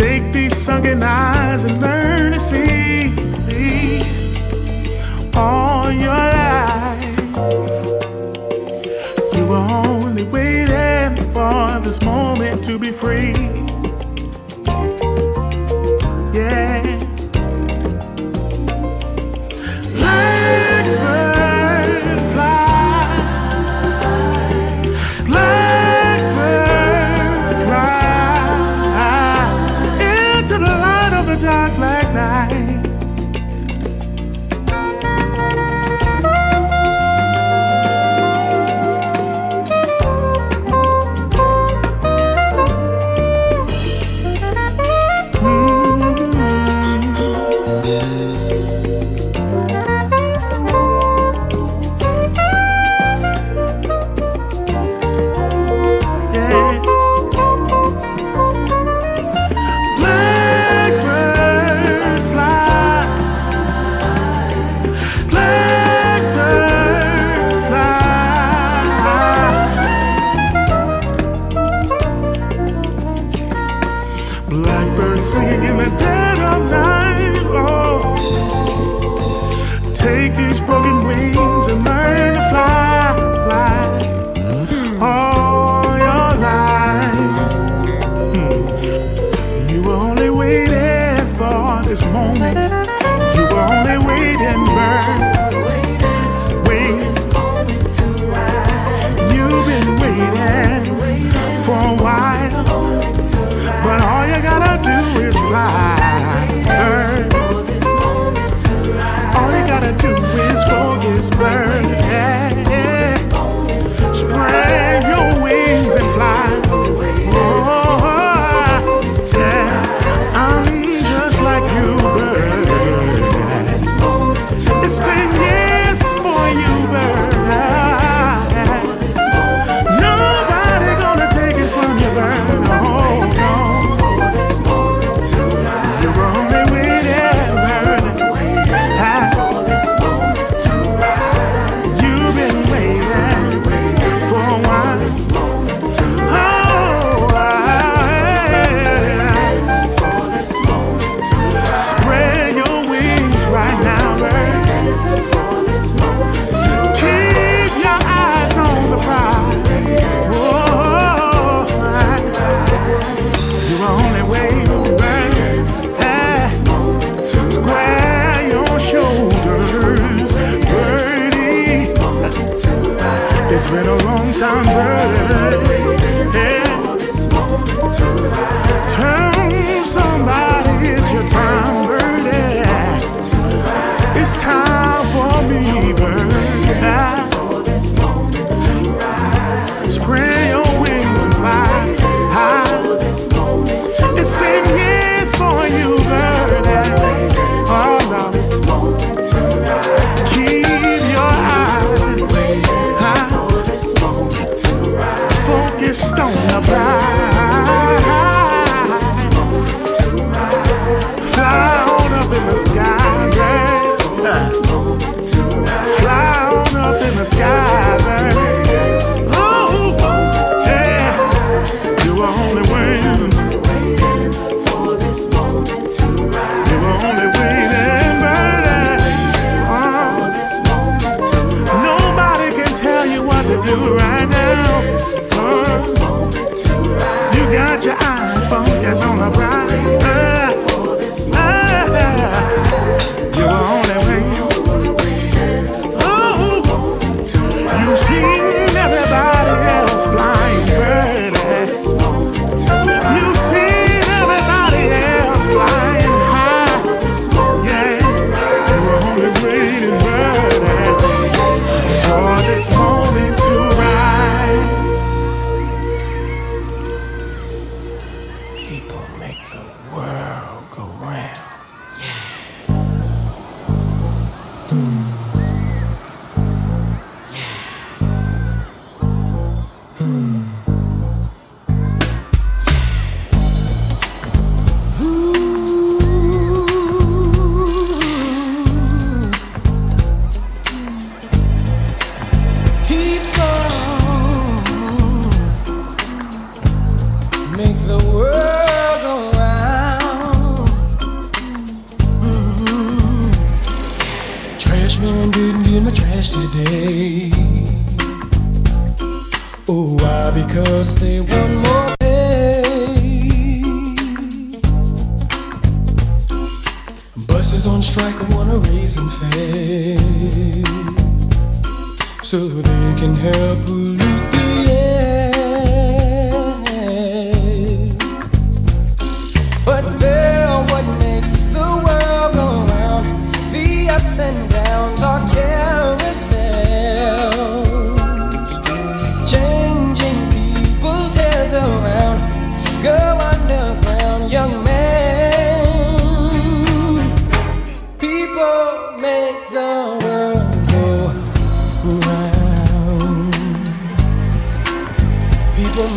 Take these sunken eyes and learn to see me all your life. You were only waiting for this moment to be free.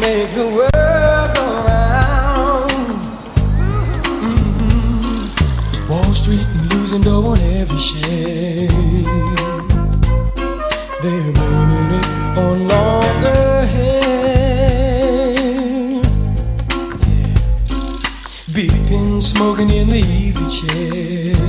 make the world go round. Mm-hmm. Wall Street losing dough on every shade. They're blaming it on longer hair. Smoking in the easy chair.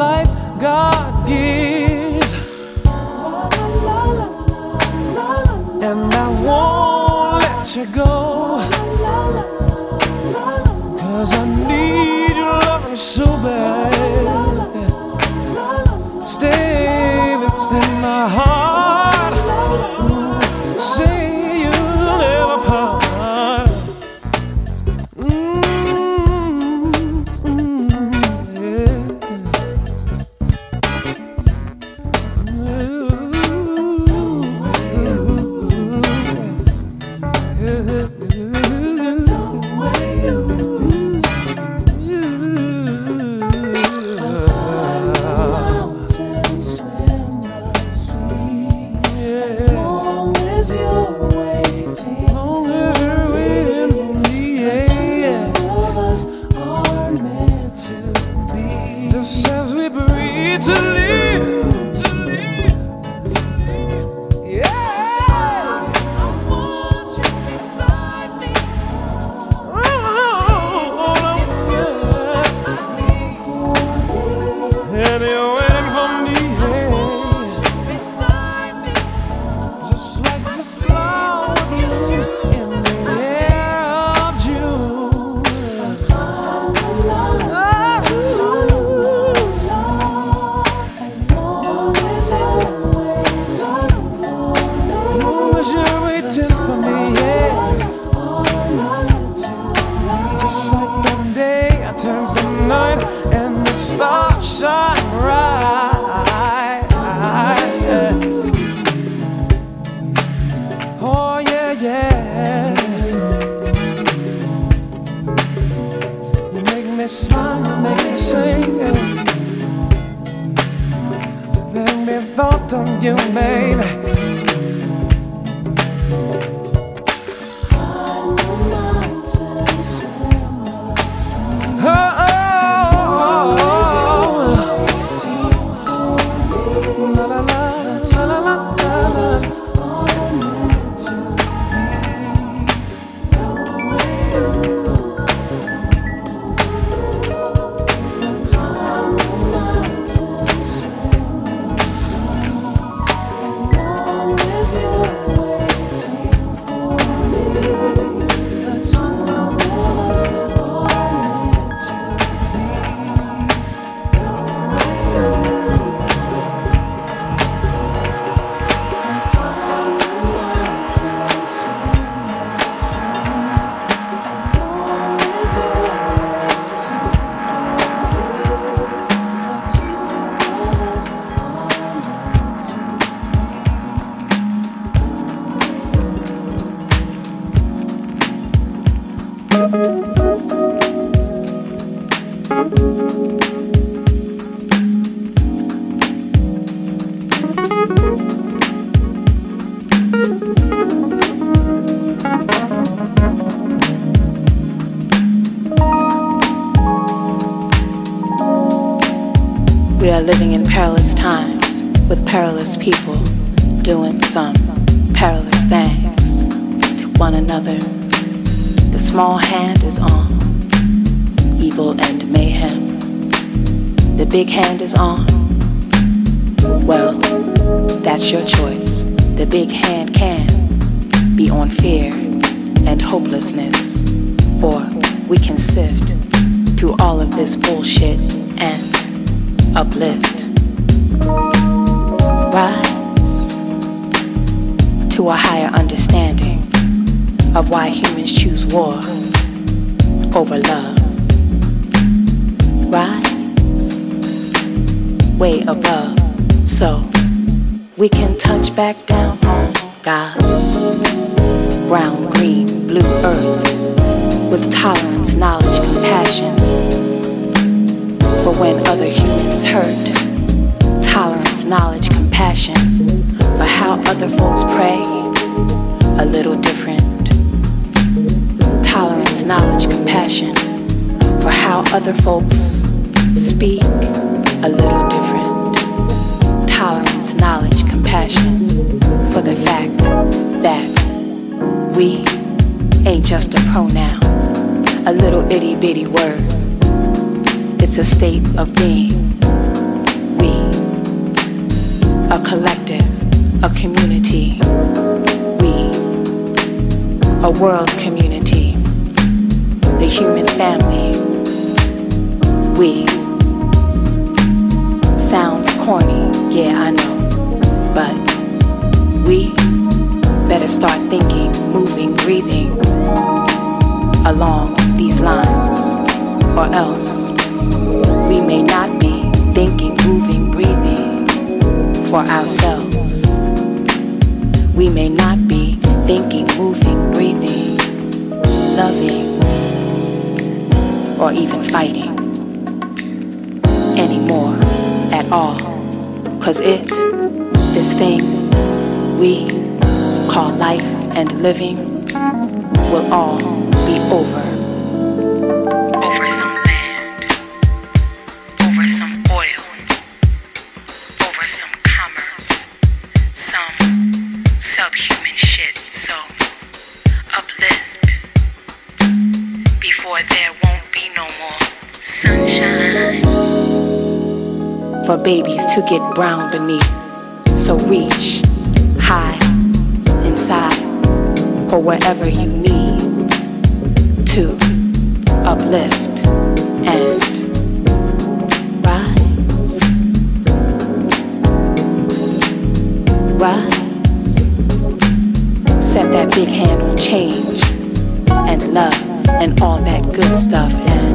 life God gives. And I won't let you go. Cause I need your love so bad. Stay within my heart. me smile and make me sing. Let me thought on you, baby. Are living in perilous times with perilous people doing some perilous things to one another. The small hand is on evil and mayhem. The big hand is on. Well, that's your choice. The big hand can be on fear and hopelessness, or we can sift through all of this bullshit uplift. Rise to a higher understanding of why humans choose war over love. Rise way above so we can touch back down on God's brown, green, blue earth with tolerance, knowledge, compassion for when other humans hurt. Tolerance, knowledge, compassion for how other folks pray a little different. Tolerance, knowledge, compassion for how other folks speak a little different. Tolerance, knowledge, compassion for the fact that we ain't just a pronoun, a little itty bitty word. It's a state of being. We, a collective, a community. We, a world community, the human family. We, sounds corny, yeah, I know, but we better start thinking, moving, breathing along these lines, or else we may not be thinking, moving, breathing for ourselves. We may not be thinking, moving, breathing, loving, or even fighting anymore at all. Cause it, this thing we call life and living, will all be over. Babies to get brown beneath. So reach high inside or wherever you need to uplift and rise. Rise. Set that big hand on change and love and all that good stuff and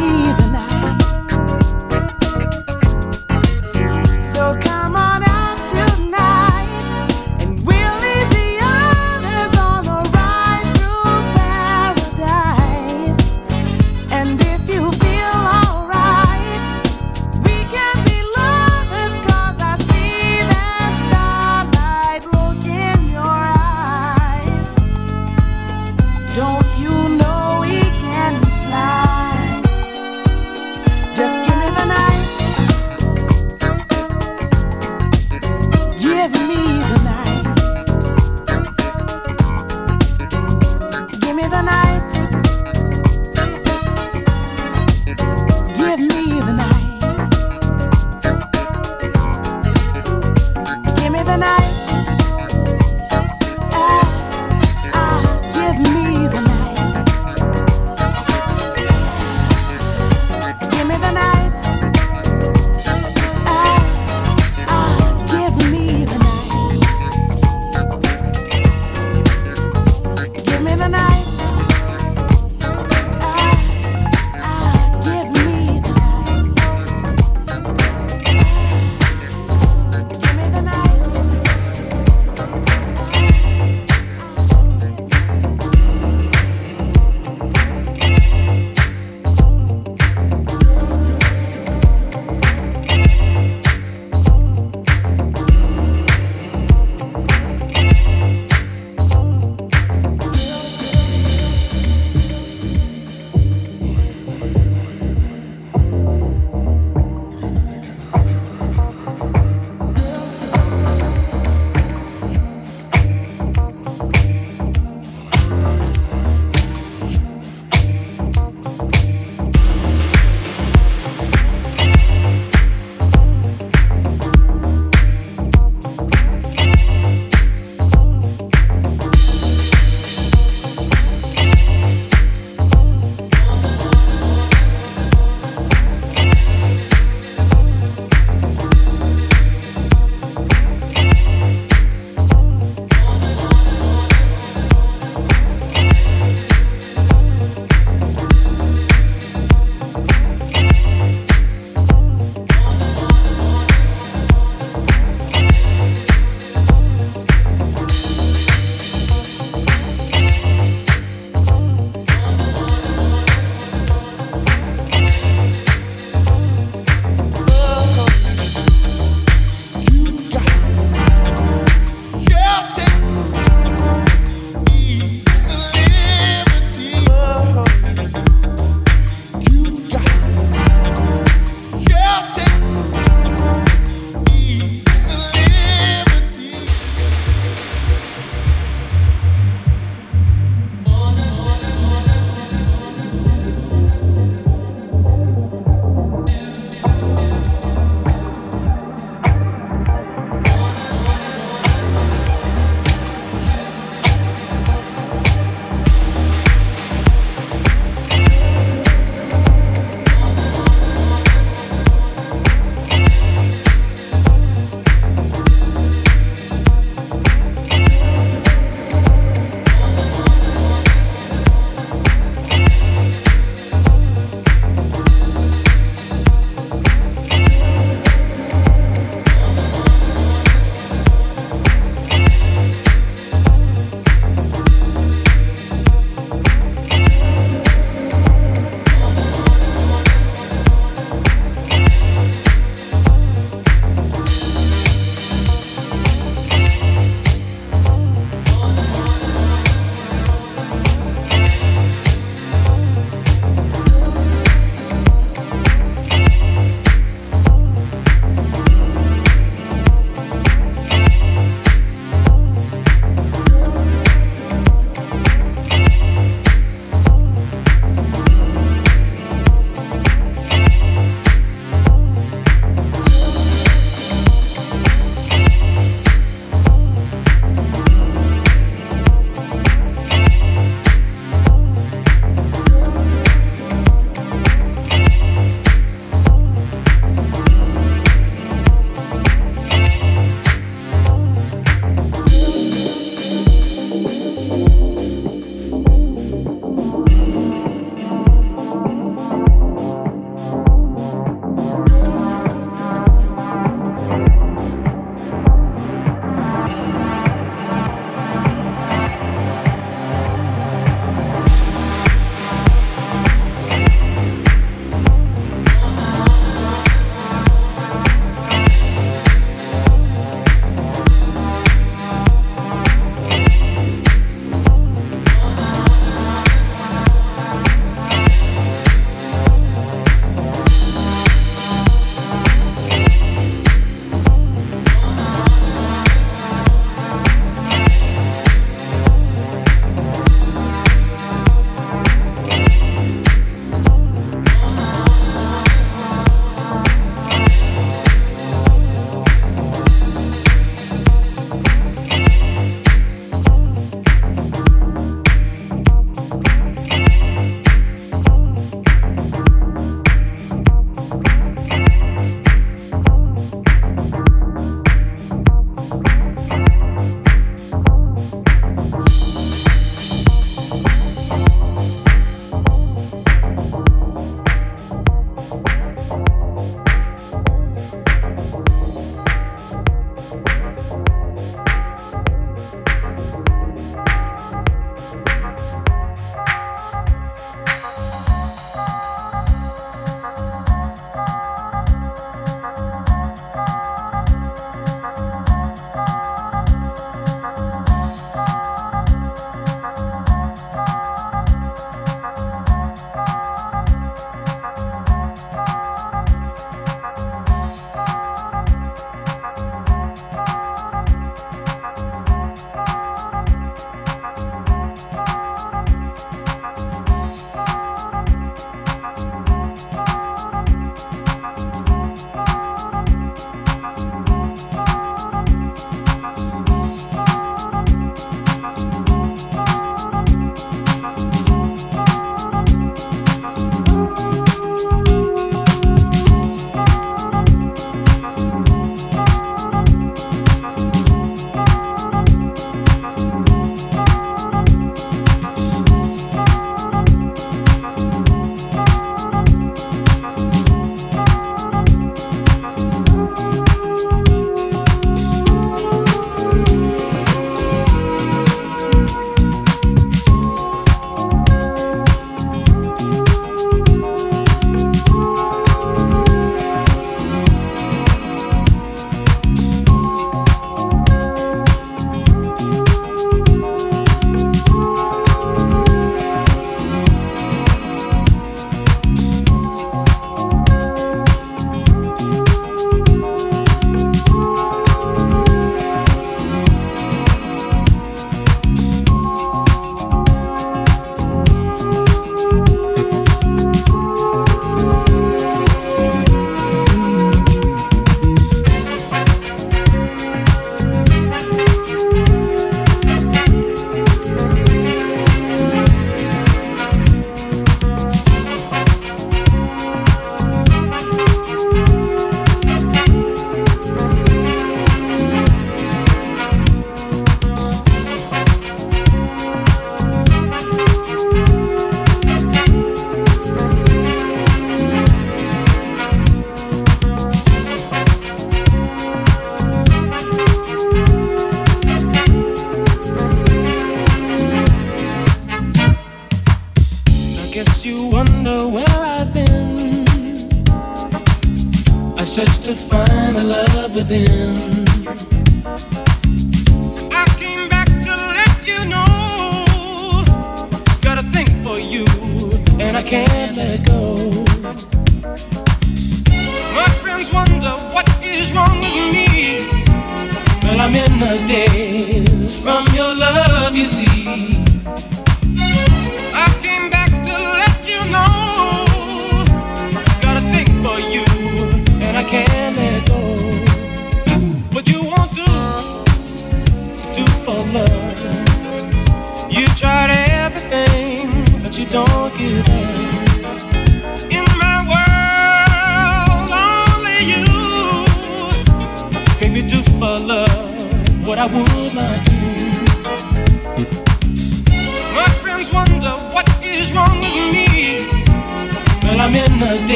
Give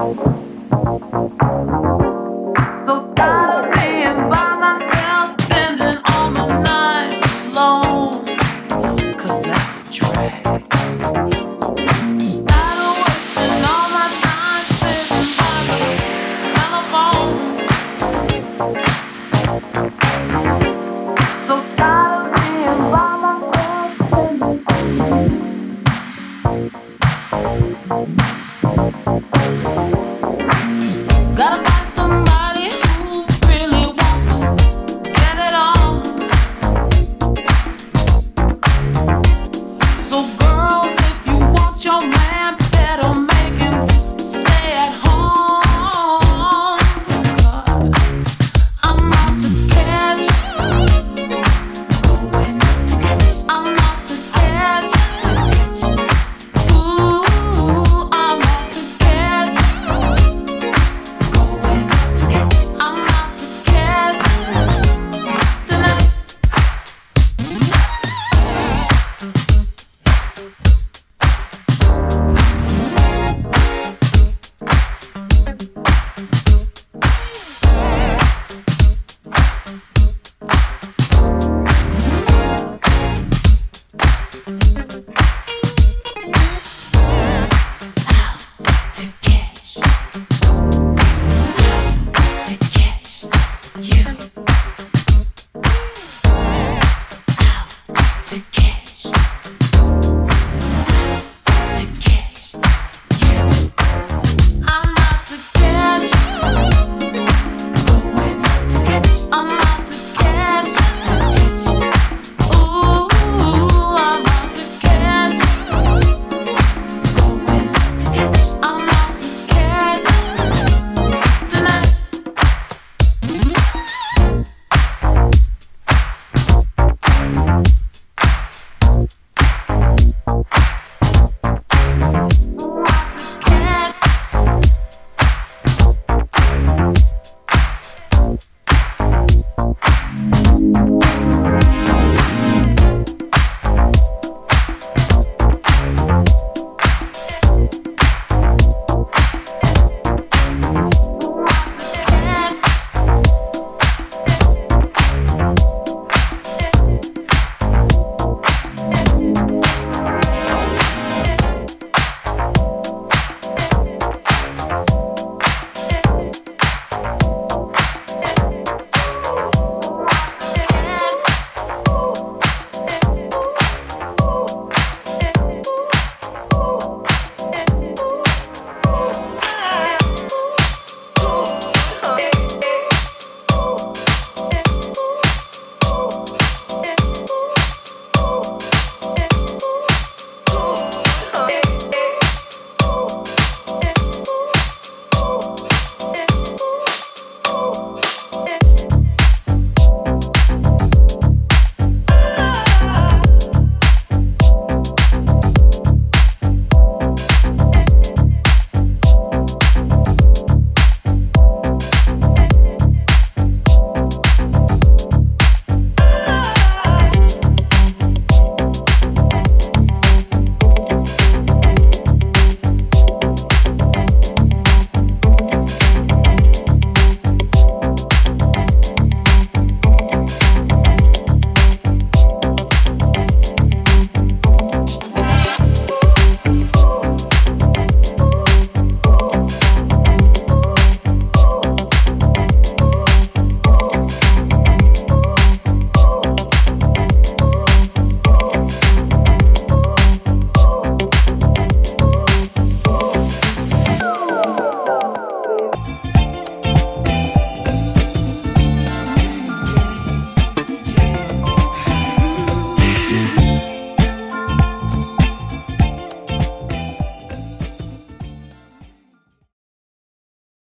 Música